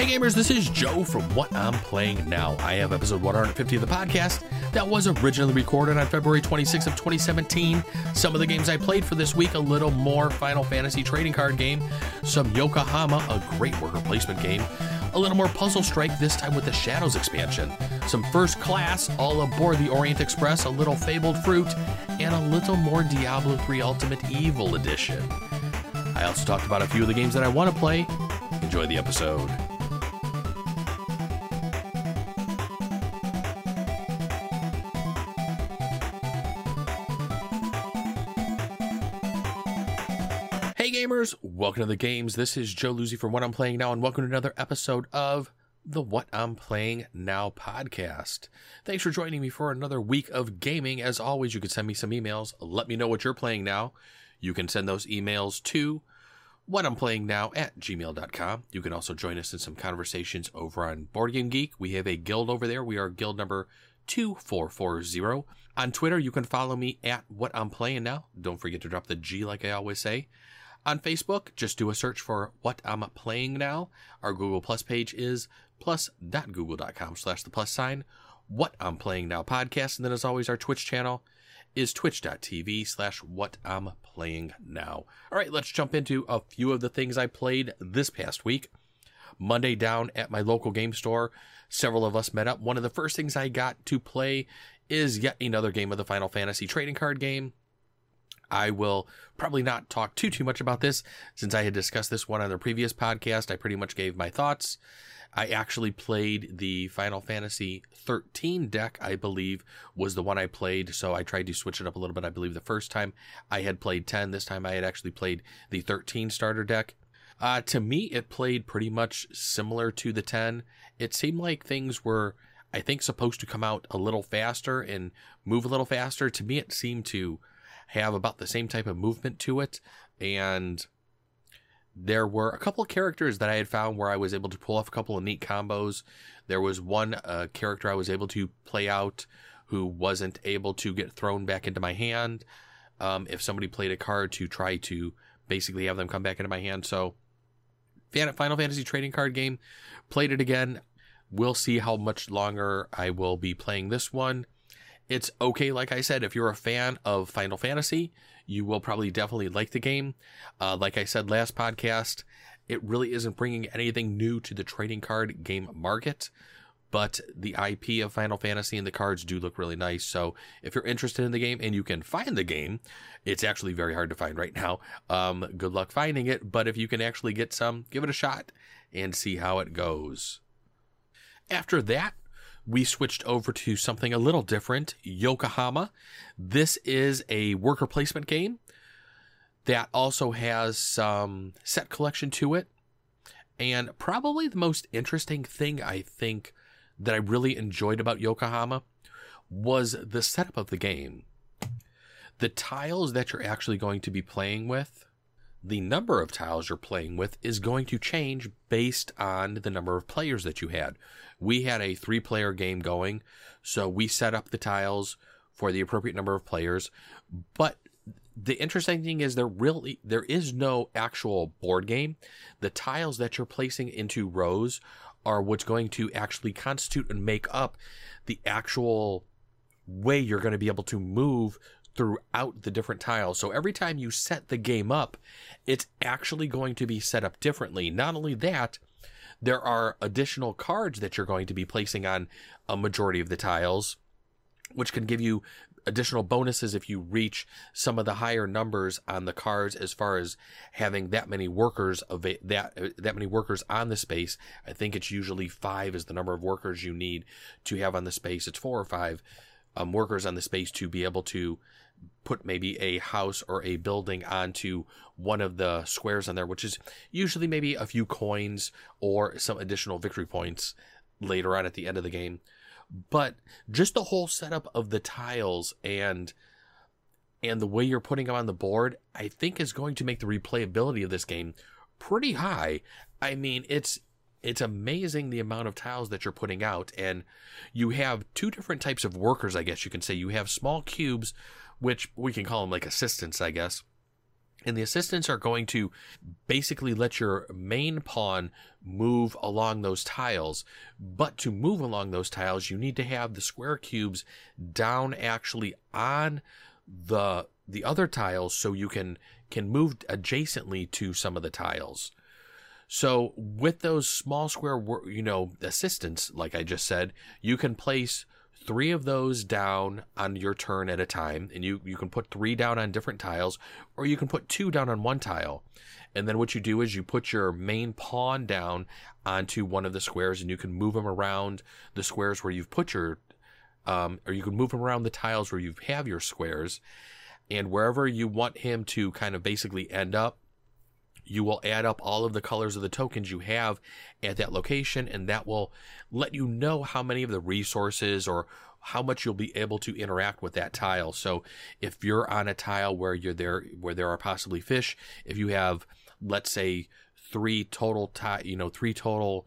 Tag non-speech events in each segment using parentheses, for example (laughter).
Hey gamers, this is Joe from What I'm Playing Now. I have episode 150 of the podcast that was originally recorded on February 26th of 2017. Some of the games I played for this week, a little more Final Fantasy trading card game, some Yokohama, a great worker placement game, a little more Puzzle Strike, this time with the Shadows expansion, some First Class, all aboard the Orient Express, a little Fabled Fruit, and a little more Diablo 3 Ultimate Evil Edition. I also talked about a few of the games that I want to play. Enjoy the episode. Gamers, welcome to the games. This is Joe Luzzi from What I'm Playing Now, and welcome to another episode of the What I'm Playing Now podcast. Thanks for joining me for another week of gaming. As always, you can send me some emails. Let me know what you're playing now. You can send those emails to what I'm playing now at gmail.com. You can also join us in some conversations over on Board Game Geek. We have a guild over there. We are guild number 2440. On Twitter, you can follow me at what I'm playing now. Don't forget to drop the G like I always say. On Facebook, just do a search for what I'm playing now. Our Google Plus page is plus.google.com slash the plus sign. What I'm playing now podcast. And then as always, our Twitch channel is twitch.tv slash what I'm playing now. All right, let's jump into a few of the things I played this past week. Monday down at my local game store, several of us met up. One of the first things I got to play is yet another game of the Final Fantasy trading card game. I will probably not talk too too much about this since I had discussed this one on the previous podcast. I pretty much gave my thoughts. I actually played the Final Fantasy 13 deck, I believe, was the one I played. So I tried to switch it up a little bit. I believe the first time I had played 10. This time I had actually played the 13 starter deck. Uh, to me, it played pretty much similar to the 10. It seemed like things were, I think, supposed to come out a little faster and move a little faster. To me, it seemed to have about the same type of movement to it. And there were a couple of characters that I had found where I was able to pull off a couple of neat combos. There was one uh, character I was able to play out who wasn't able to get thrown back into my hand. Um, if somebody played a card to try to basically have them come back into my hand. So, Final Fantasy trading card game, played it again. We'll see how much longer I will be playing this one. It's okay, like I said, if you're a fan of Final Fantasy, you will probably definitely like the game. Uh, like I said last podcast, it really isn't bringing anything new to the trading card game market, but the IP of Final Fantasy and the cards do look really nice. So if you're interested in the game and you can find the game, it's actually very hard to find right now. Um, good luck finding it, but if you can actually get some, give it a shot and see how it goes. After that, we switched over to something a little different Yokohama. This is a worker placement game that also has some set collection to it. And probably the most interesting thing I think that I really enjoyed about Yokohama was the setup of the game. The tiles that you're actually going to be playing with the number of tiles you're playing with is going to change based on the number of players that you had. We had a three player game going, so we set up the tiles for the appropriate number of players. But the interesting thing is there really there is no actual board game. The tiles that you're placing into rows are what's going to actually constitute and make up the actual way you're going to be able to move throughout the different tiles. So every time you set the game up, it's actually going to be set up differently. Not only that, there are additional cards that you're going to be placing on a majority of the tiles, which can give you additional bonuses if you reach some of the higher numbers on the cards as far as having that many workers of that that many workers on the space i think it's usually 5 is the number of workers you need to have on the space it's 4 or 5 um, workers on the space to be able to put maybe a house or a building onto one of the squares on there, which is usually maybe a few coins or some additional victory points later on at the end of the game. But just the whole setup of the tiles and and the way you're putting them on the board, I think is going to make the replayability of this game pretty high. I mean, it's it's amazing the amount of tiles that you're putting out and you have two different types of workers i guess you can say you have small cubes which we can call them like assistants i guess And the assistants are going to basically let your main pawn move along those tiles. But to move along those tiles, you need to have the square cubes down actually on the the other tiles so you can can move adjacently to some of the tiles. So with those small square, you know, assistants, like I just said, you can place three of those down on your turn at a time, and you you can put three down on different tiles, or you can put two down on one tile. And then what you do is you put your main pawn down onto one of the squares, and you can move them around the squares where you've put your, um, or you can move them around the tiles where you have your squares, and wherever you want him to kind of basically end up, you will add up all of the colors of the tokens you have at that location, and that will let you know how many of the resources or how much you'll be able to interact with that tile. So if you're on a tile where you're there, where there are possibly fish, if you have, let's say, three total tie, you know, three total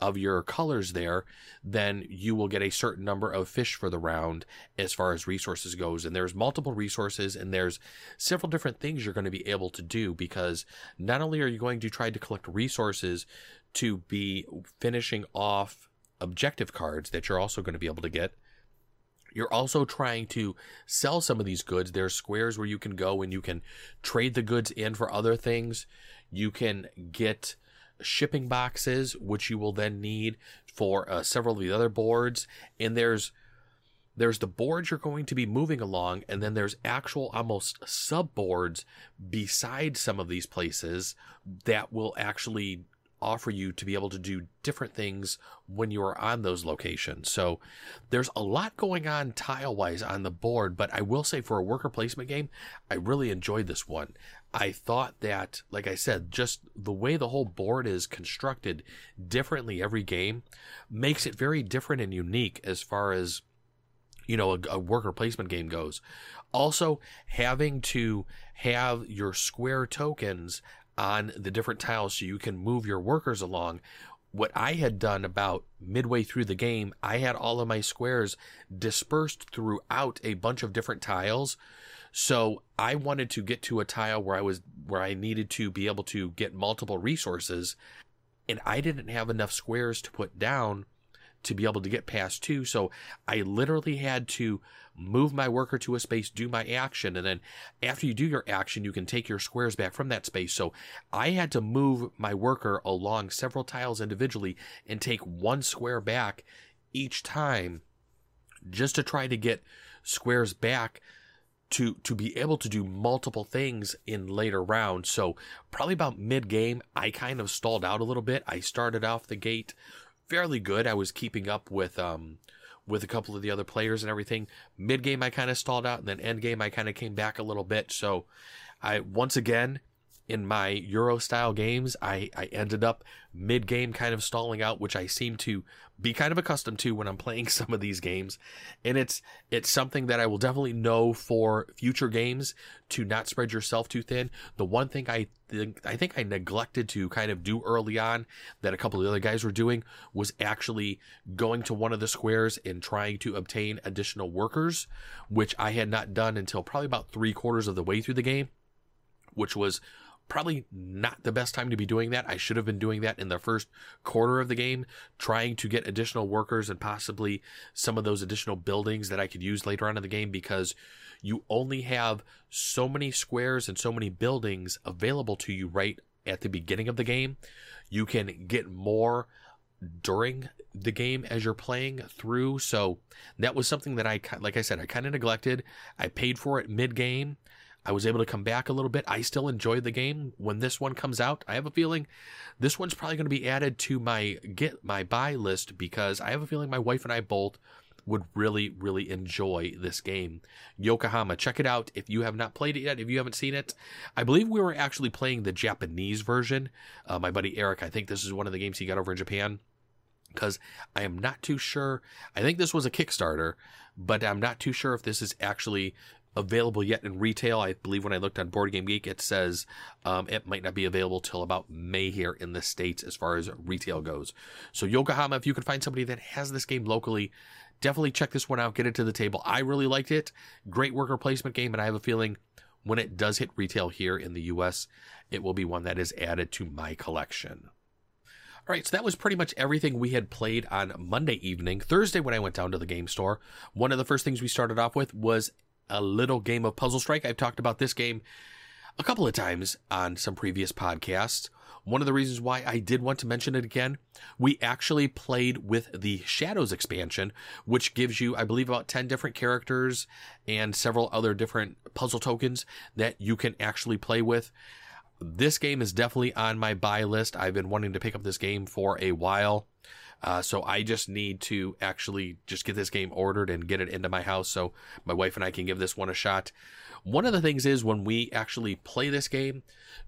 of your colors there, then you will get a certain number of fish for the round as far as resources goes. And there's multiple resources and there's several different things you're going to be able to do because not only are you going to try to collect resources to be finishing off objective cards that you're also going to be able to get, you're also trying to sell some of these goods. There's squares where you can go and you can trade the goods in for other things. You can get shipping boxes, which you will then need for uh, several of the other boards. And there's there's the boards you're going to be moving along, and then there's actual almost sub boards beside some of these places that will actually offer you to be able to do different things when you are on those locations. So there's a lot going on tile wise on the board, but I will say for a worker placement game, I really enjoyed this one. I thought that, like I said, just the way the whole board is constructed differently every game makes it very different and unique as far as, you know, a, a worker placement game goes. Also, having to have your square tokens on the different tiles so you can move your workers along. What I had done about midway through the game, I had all of my squares dispersed throughout a bunch of different tiles. So I wanted to get to a tile where I was where I needed to be able to get multiple resources and I didn't have enough squares to put down to be able to get past two. So I literally had to move my worker to a space, do my action, and then after you do your action, you can take your squares back from that space. So I had to move my worker along several tiles individually and take one square back each time just to try to get squares back to to be able to do multiple things in later rounds. So probably about mid game, I kind of stalled out a little bit. I started off the gate fairly good. I was keeping up with um with a couple of the other players and everything. Mid game I kind of stalled out, and then end game I kind of came back a little bit. So I once again in my Euro style games, I, I ended up mid game kind of stalling out, which I seem to be kind of accustomed to when I'm (laughs) playing some of these games. And it's, it's something that I will definitely know for future games to not spread yourself too thin. The one thing I think, I think I neglected to kind of do early on that a couple of the other guys were doing was actually going to one of the squares and trying to obtain additional workers, which I had not done until probably about three quarters of the way through the game, which was probably not the best time to be doing that. I should have been doing that in the first quarter of the game, trying to get additional workers and possibly some of those additional buildings that I could use later on in the game because you only have so many squares and so many buildings available to you right at the beginning of the game. You can get more during the game as you're playing through. So that was something that I, like I said, I kind of neglected. I paid for it mid game. I was able to come back a little bit. I still enjoyed the game. When this one comes out, I have a feeling this one's probably going to be added to my get my buy list because I have a feeling my wife and I both would really, really enjoy this game. Yokohama, check it out if you have not played it yet, if you haven't seen it. I believe we were actually playing the Japanese version. Uh, my buddy Eric, I think this is one of the games he got over in Japan because I am not too sure. I think this was a Kickstarter, but I'm not too sure if this is actually available yet in retail. I believe when I looked on Board Game Geek, it says um, it might not be available till about May here in the States as far as retail goes. So, Yokohama, if you can find somebody that has this game locally, definitely check this one out. Get it to the table. I really liked it. Great worker placement game, and I have a feeling when it does hit retail here in the US, it will be one that is added to my collection. All right, so that was pretty much everything we had played on Monday evening. Thursday, when I went down to the game store, one of the first things we started off with was a little game of Puzzle Strike. I've talked about this game a couple of times on some previous podcasts. One of the reasons why I did want to mention it again, we actually played with the Shadows expansion, which gives you, I believe, about 10 different characters and several other different puzzle tokens that you can actually play with. This game is definitely on my buy list. I've been wanting to pick up this game for a while. Uh, so I just need to actually just get this game ordered and get it into my house so my wife and I can give this one a shot. One of the things is when we actually play this game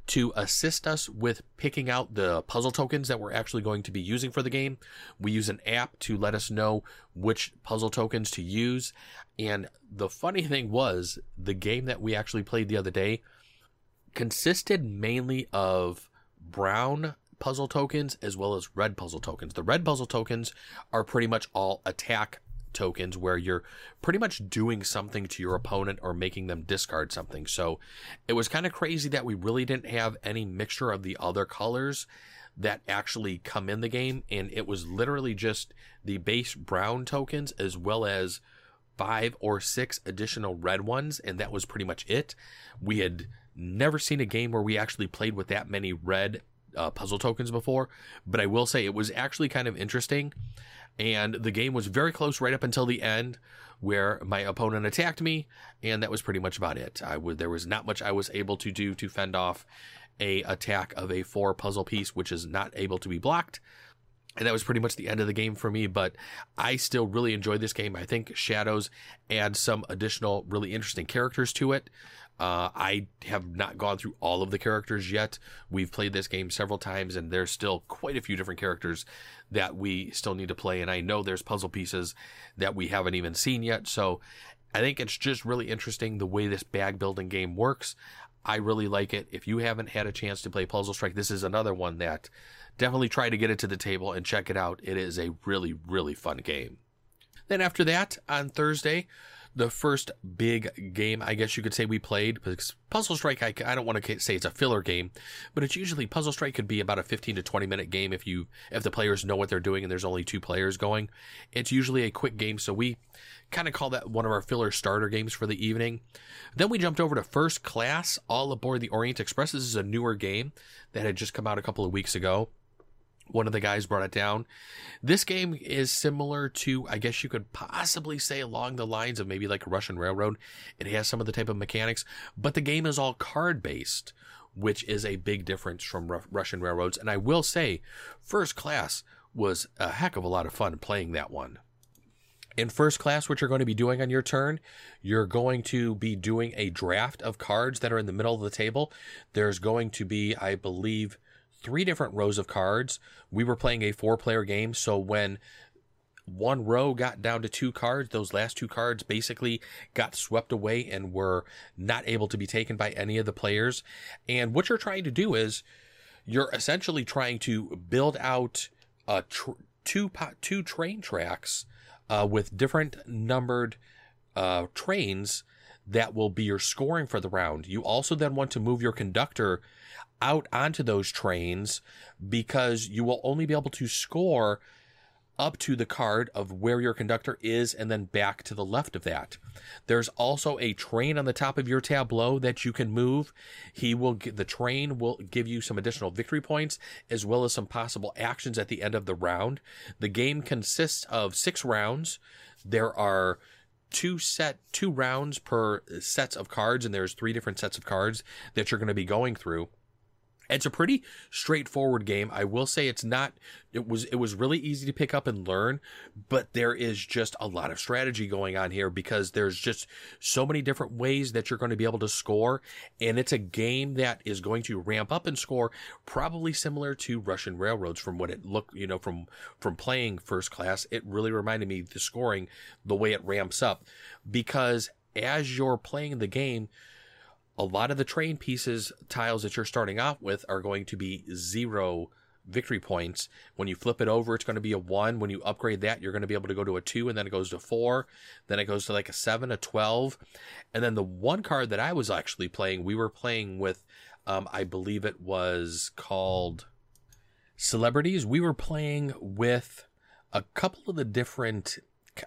to assist us with picking out the puzzle tokens that we're actually going to be using for the game, we use an app to let us know which puzzle tokens to use. And the funny thing was, the game that we actually played the other day consisted mainly of brown puzzle tokens as well as red puzzle tokens. The red puzzle tokens are pretty much all attack tokens where you're pretty much doing something to your opponent or making them discard something. So it was kind of crazy that we really didn't have any mixture of the other colors that actually come in the game. And it was literally just the base brown tokens as well as five or six additional red ones. And that was pretty much it. We had never seen a game where we actually played with that many red uh, puzzle tokens before, but I will say it was actually kind of interesting. And the game was very close right up until the end, where my opponent attacked me, and that was pretty much about it. I would there was not much I was able to do to fend off a attack of a four puzzle piece, which is not able to be blocked. And that was pretty much the end of the game for me, but I still really enjoyed this game. I think Shadows adds some additional really interesting characters to it. Uh, I have not gone through all of the characters yet. We've played this game several times, and there's still quite a few different characters that we still need to play. And I know there's puzzle pieces that we haven't even seen yet. So I think it's just really interesting the way this bag building game works. I really like it. If you haven't had a chance to play Puzzle Strike, this is another one that definitely try to get it to the table and check it out. It is a really, really fun game. Then after that, on Thursday, the first big game I guess you could say we played because Puzzle Strike I, I don't want to say it's a filler game, but it's usually Puzzle Strike could be about a 15 to 20 minute game if you if the players know what they're doing and there's only two players going. It's usually a quick game, so we kind of call that one of our filler starter games for the evening. Then we jumped over to First Class, all aboard the Orient Express. This is a newer game that had just come out a couple of weeks ago one of the guys brought it down. This game is similar to, I guess you could possibly say, along the lines of maybe like Russian Railroad. It has some of the type of mechanics, but the game is all card based, which is a big difference from Russian Railroads. And I will say, First Class was a heck of a lot of fun playing that one. In first class, what you're going to be doing on your turn, you're going to be doing a draft of cards that are in the middle of the table. There's going to be, I believe, three different rows of cards. We were playing a four player game, so when one row got down to two cards, those last two cards basically got swept away and were not able to be taken by any of the players. And what you're trying to do is you're essentially trying to build out uh, tr- two two train tracks uh, with different numbered uh, trains that will be your scoring for the round. You also then want to move your conductor out onto those trains because you will only be able to score up to the card of where your conductor is and then back to the left of that. There's also a train on the top of your tableau that you can move. He will get, the train will give you some additional victory points as well as some possible actions at the end of the round. The game consists of 6 rounds. There are two set two rounds per sets of cards and there's three different sets of cards that you're going to be going through it's a pretty straightforward game. I will say it's not it was it was really easy to pick up and learn, but there is just a lot of strategy going on here because there's just so many different ways that you're going to be able to score and it's a game that is going to ramp up and score probably similar to Russian Railroads from what it looked, you know, from from playing first class. It really reminded me the scoring the way it ramps up because as you're playing the game, a lot of the train pieces tiles that you're starting off with are going to be zero victory points. When you flip it over, it's going to be a one. When you upgrade that, you're going to be able to go to a two, and then it goes to four. Then it goes to like a seven, a 12. And then the one card that I was actually playing, we were playing with, um, I believe it was called Celebrities. We were playing with a couple of the different,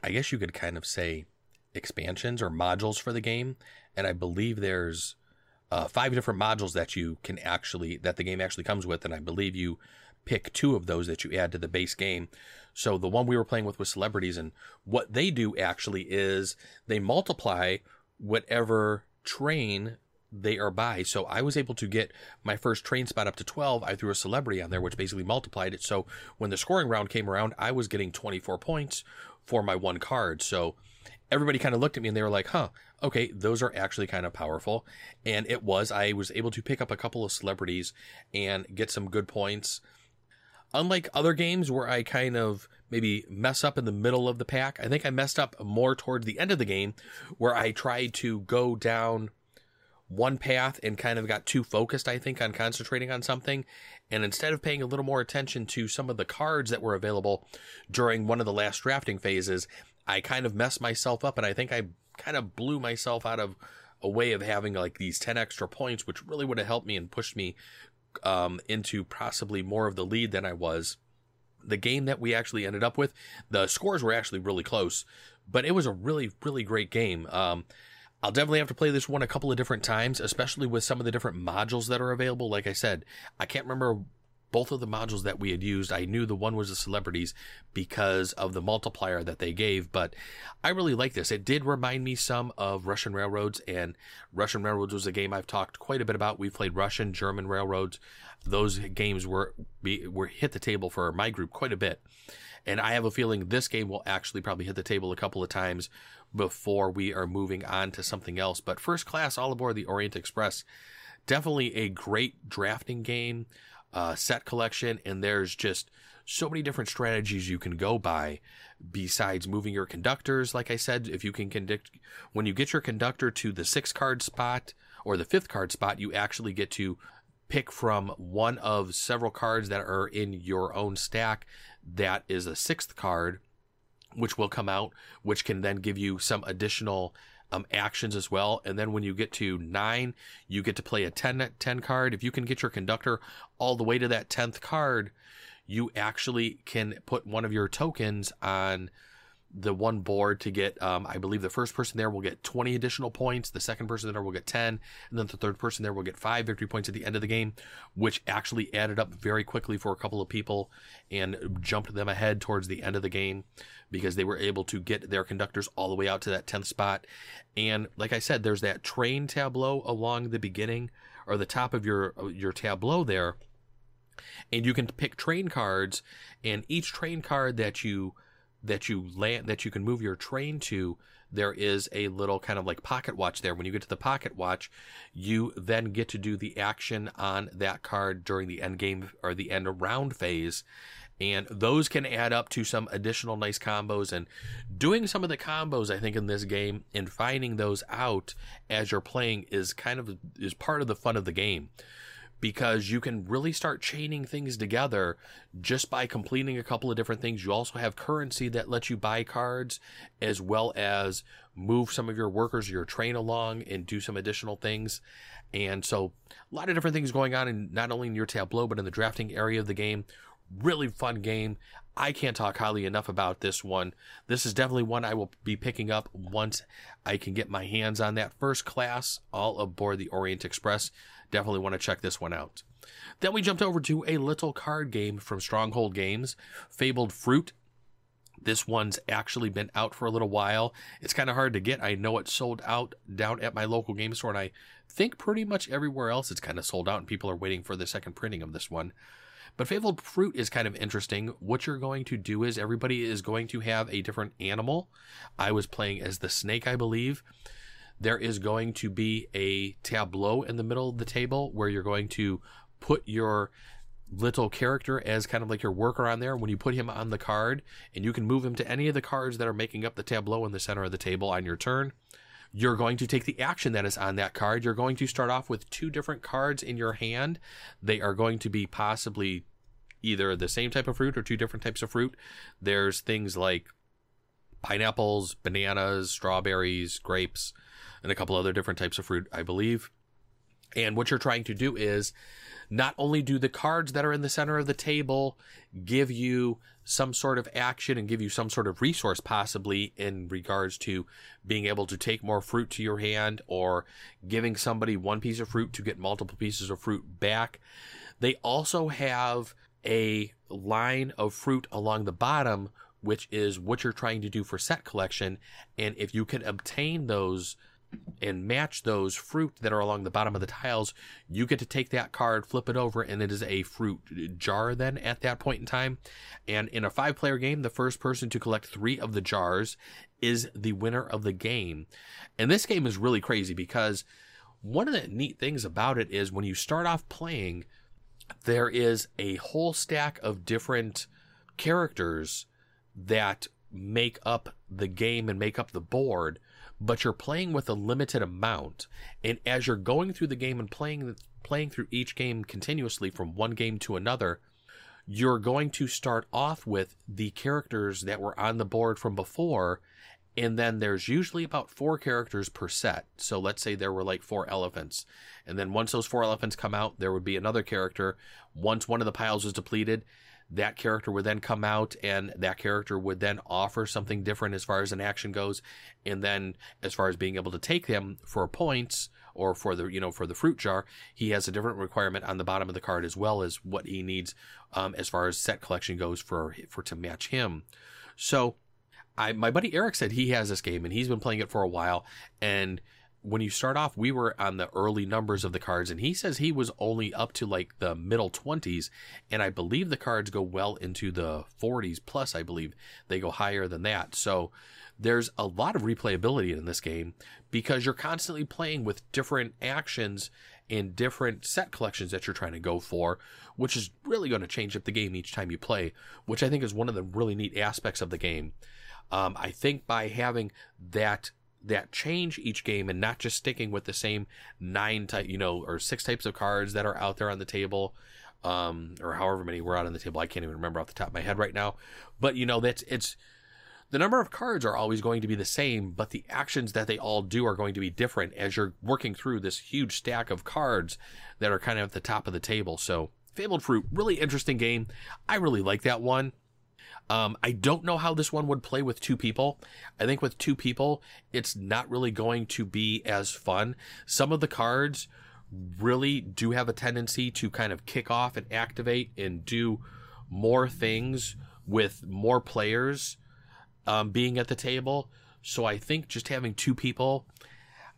I guess you could kind of say, expansions or modules for the game. And I believe there's uh, five different modules that you can actually that the game actually comes with, and I believe you pick two of those that you add to the base game. So the one we were playing with was celebrities, and what they do actually is they multiply whatever train they are by. So I was able to get my first train spot up to 12. I threw a celebrity on there, which basically multiplied it. So when the scoring round came around, I was getting 24 points for my one card. So everybody kind of looked at me and they were like, huh, okay, those are actually kind of powerful. And it was, I was able to pick up a couple of celebrities and get some good points. Unlike other games where I kind of maybe mess up in the middle of the pack, I think I messed up more towards the end of the game where I tried to go down one path and kind of got too focused, I think, on concentrating on something. And instead of paying a little more attention to some of the cards that were available during one of the last drafting phases, I kind of messed myself up, and I think I kind of blew myself out of a way of having like these 10 extra points, which really would have helped me and pushed me um, into possibly more of the lead than I was. The game that we actually ended up with, the scores were actually really close, but it was a really, really great game. Um, I'll definitely have to play this one a couple of different times, especially with some of the different modules that are available. Like I said, I can't remember both of the modules that we had used, I knew the one was the celebrities because of the multiplier that they gave, but I really like this. It did remind me some of Russian Railroads, and Russian Railroads was a game I've talked quite a bit about. We've played Russian, German Railroads. Those games were were hit the table for my group quite a bit. And I have a feeling this game will actually probably hit the table a couple of times before we are moving on to something else. But first class, all aboard the Orient Express. Definitely a great drafting game uh, set collection, and there's just so many different strategies you can go by besides moving your conductors. Like I said, if you can conduct, when you get your conductor to the six card spot or the fifth card spot, you actually get to pick from one of several cards that are in your own stack that is a sixth card, which will come out, which can then give you some additional um, actions as well. And then when you get to nine, you get to play a 10, 10 card. If you can get your conductor all the way to that 10th card, you actually can put one of your tokens on the one board to get, um, I believe the first person there will get 20 additional points. The second person there will get 10. And then the third person there will get five victory points at the end of the game, which actually added up very quickly for a couple of people and jumped them ahead towards the end of the game because they were able to get their conductors all the way out to that 10th spot. And like I said, there's that train tableau along the beginning or the top of your, your tableau there. And you can pick train cards and each train card that you that you land that you can move your train to there is a little kind of like pocket watch there. When you get to the pocket watch you then get to do the action on that card during the end game or the end round phase. And those can add up to some additional nice combos. And doing some of the combos i think in this game and finding those out as you're playing is kind of is part of the fun of the game because you can really start chaining things together just by completing a couple of different things. You also have currency that lets you buy cards as well as move some of your workers, your train along and do some additional things. And so a lot of different things going on in not only in your tableau, but in the drafting area of the game. Really fun game. I can't talk highly enough about this one. This is definitely one I will be picking up once I can get my hands on that first class all aboard the Orient Express. Definitely want to check this one out. Then we jumped over to a little card game from Stronghold Games, Fabled Fruit. This one's actually been out for a little while. It's kind of hard to get. I know it's sold out down at my local game store, and I think pretty much everywhere else it's kind of sold out, and people are waiting for the second printing of this one. But Fabled Fruit is kind of interesting. What you're going to do is everybody is going to have a different animal. I was playing as the snake, I believe there is going to be a tableau in the middle of the table where you're going to put your little character as kind of like your worker on there. When you put him on the card, and you can move him to any of the cards that are making up the tableau in the center of the table on your turn, you're going to take the action that is on that card. You're going to start off with two different cards in your hand. They are going to be possibly either the same type of fruit or two different types of fruit. There's things like pineapples, bananas, strawberries, grapes, and a couple other different types of fruit, I believe. And what you're trying to do is not only do the cards that are in the center of the table give you some sort of action and give you some sort of resource possibly in regards to being able to take more fruit to your hand or giving somebody one piece of fruit to get multiple pieces of fruit back. They also have a line of fruit along the bottom, which is what you're trying to do for set collection. And if you can obtain those and match those fruit that are along the bottom of the tiles, you get to take that card, flip it over, and it is a fruit jar then at that point in time. And in a five player game, the first person to collect three of the jars is the winner of the game. And this game is really crazy because one of the neat things about it is when you start off playing, there is a whole stack of different characters that make up the game and make up the board but you're playing with a limited amount. And as you're going through the game and playing playing through each game continuously from one game to another, you're going to start off with the characters that were on the board from before and then there's usually about four characters per set. So let's say there were like four elephants. And then once those four elephants come out, there would be another character. Once one of the piles is depleted, that character would then come out and that character would then offer something different as far as an action goes. And then as far as being able to take them for points or for the you know for the fruit jar he has a different requirement on the bottom of the card as well as what he needs um, as far as set collection goes for for to match him. So I my buddy Eric said he has this game and he's been playing it for a while and when you start off, we were on the early numbers of the cards, and he says he was only up to like the middle 20s. And I believe the cards go well into the 40s plus, I believe they go higher than that. So there's a lot of replayability in this game because you're constantly playing with different actions and different set collections that you're trying to go for, which is really going to change up the game each time you play, which I think is one of the really neat aspects of the game. Um, I think by having that that change each game and not just sticking with the same nine type, you know, or six types of cards that are out there on the table, um, or however many were out on the table. I can't even remember off the top of my head right now. But you know, that's it's the number of cards are always going to be the same, but the actions that they all do are going to be different as you're working through this huge stack of cards that are kind of at the top of the table. So, Fabled Fruit, really interesting game. I really like that one. Um, I don't know how this one would play with two people. I think with two people, it's not really going to be as fun. Some of the cards really do have a tendency to kind of kick off and activate and do more things with more players um, being at the table. So I think just having two people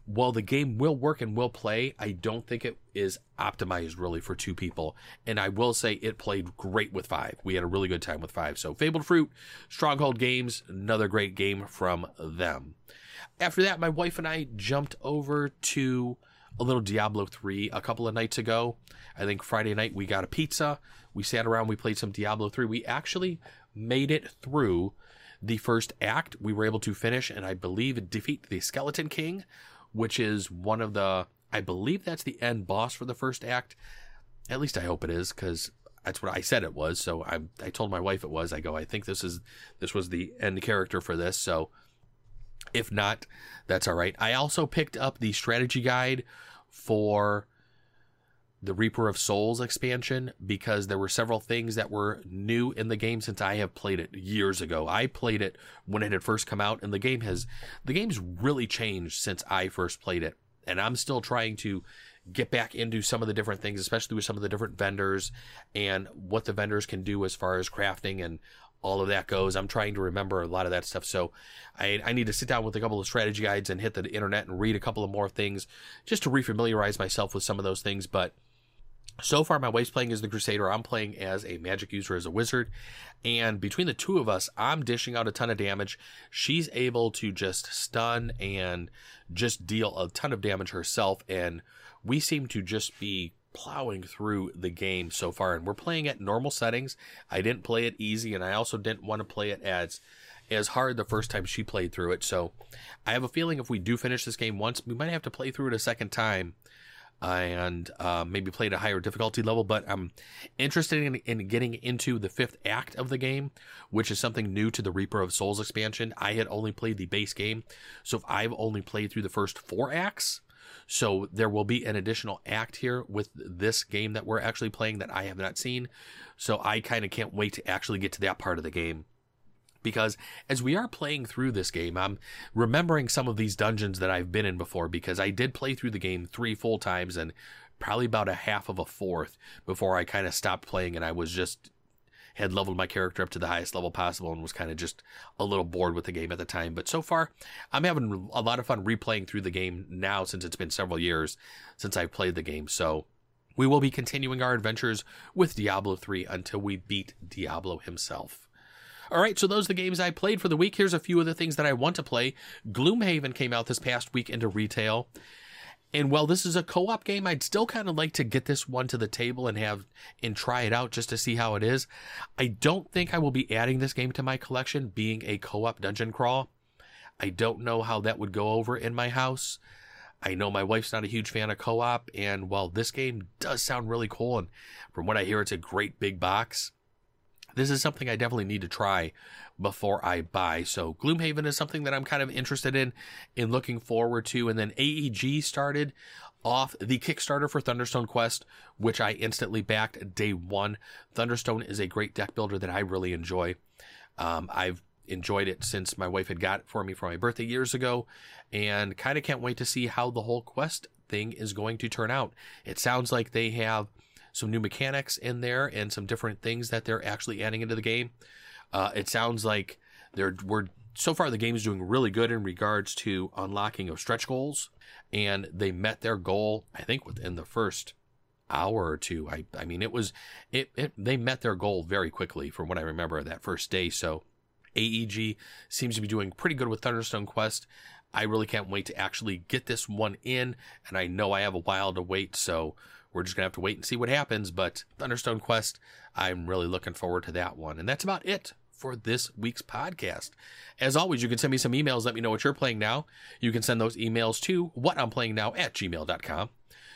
while the game will work and will play, I don't think it is optimized really for two people. And I will say it played great with five. We had a really good time with five. So Fabled Fruit, Stronghold Games, another great game from them. After that, my wife and I jumped over to a little Diablo 3 a couple of nights ago. I think Friday night we got a pizza. We sat around, we played some Diablo 3. We actually made it through the first act. We were able to finish and I believe defeat the Skeleton King which is one of the I believe that's the end boss for the first act. At least I hope it is because that's what I said it was. So I I told my wife it was. I go, I think this is this was the end character for this. So if not, that's all right. I also picked up the strategy guide for the Reaper of Souls expansion because there were several things that were new in the game since I have played it years ago. I played it when it had first come out and the game has the game's really changed since I first played it. And I'm still trying to get back into some of the different things, especially with some of the different vendors and what the vendors can do as far as crafting and all of that goes. I'm trying to remember a lot of that stuff. So I, I need to sit down with a couple of strategy guides and hit the internet and read a couple of more things just to refamiliarize myself with some of those things. But so far, my wife's playing as the Crusader. I'm playing as a magic user, as a wizard. And between the two of us, I'm dishing out a ton of damage. She's able to just stun and just deal a ton of damage herself. And we seem to just be plowing through the game so far. And we're playing at normal settings. I didn't play it easy, and I also didn't want to play it as as hard the first time she played through it. So I have a feeling if we do finish this game once, we might have to play through it a second time and uh, maybe play at a higher difficulty level. But I'm interested in, in getting into the fifth act of the game, which is something new to the Reaper of Souls expansion. I had only played the base game, so if I've only played through the first four acts, so there will be an additional act here with this game that we're actually playing that I have not seen. So I kind of can't wait to actually get to that part of the game because as we are playing through this game, I'm remembering some of these dungeons that I've been in before because I did play through the game three full times and probably about a half of a fourth before I kind of stopped playing and I was just had leveled my character up to the highest level possible and was kind of just a little bored with the game at the time. But so far, I'm having a lot of fun replaying through the game now since it's been several years since I've played the game. So we will be continuing our adventures with Diablo 3 until we beat Diablo himself. All right, so those are the games I played for the week. Here's a few of the things that I want to play. Gloomhaven came out this past week into retail. And while this is a co-op game, I'd still kind of like to get this one to the table and have and try it out just to see how it is. I don't think I will be adding this game to my collection being a co-op dungeon crawl. I don't know how that would go over in my house. I know my wife's not a huge fan of co-op and while this game does sound really cool and from what I hear it's a great big box, this is something I definitely need to try before I buy. So Gloomhaven is something that I'm kind of interested in in looking forward to. And then AEG started off the Kickstarter for Thunderstone Quest, which I instantly backed day one. Thunderstone is a great deck builder that I really enjoy. Um, I've enjoyed it since my wife had got it for me for my birthday years ago and kind of can't wait to see how the whole quest thing is going to turn out. It sounds like they have some new mechanics in there and some different things that they're actually adding into the game. Uh, it sounds like they're we're so far the game is doing really good in regards to unlocking of stretch goals, and they met their goal I think within the first hour or two. I I mean it was it, it they met their goal very quickly from what I remember that first day. So AEG seems to be doing pretty good with Thunderstone Quest. I really can't wait to actually get this one in, and I know I have a while to wait, so we're just gonna have to wait and see what happens. But Thunderstone Quest, I'm really looking forward to that one. And that's about it for this week's podcast. As always, you can send me some emails. Let me know what you're playing now. You can send those emails to what I'm playing now at gmail.com.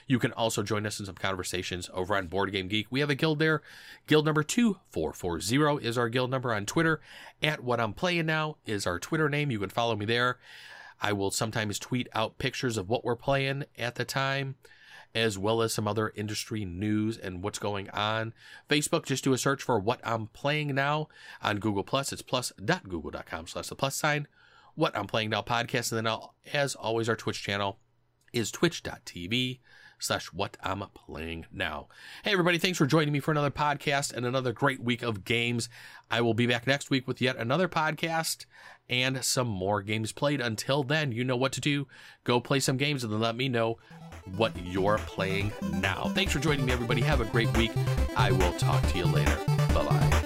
You can also join us in some conversations over on Board Game Geek. We have a guild there. Guild number 2440 is our guild number on Twitter. At What I'm Playing Now is our Twitter name. You can follow me there. I will sometimes tweet out pictures of what we're playing at the time as well as some other industry news and what's going on. Facebook, just do a search for what I'm playing now on Google Plus. It's plus.google.com slash the plus sign. What I'm playing now podcast. And then I'll, as always, our Twitch channel is twitch.tv slash what I'm playing now. Hey everybody, thanks for joining me for another podcast and another great week of games. I will be back next week with yet another podcast and some more games played. Until then, you know what to do. Go play some games and then let me know what you're playing now. Thanks for joining me, everybody. Have a great week. I will talk to you later. Bye bye.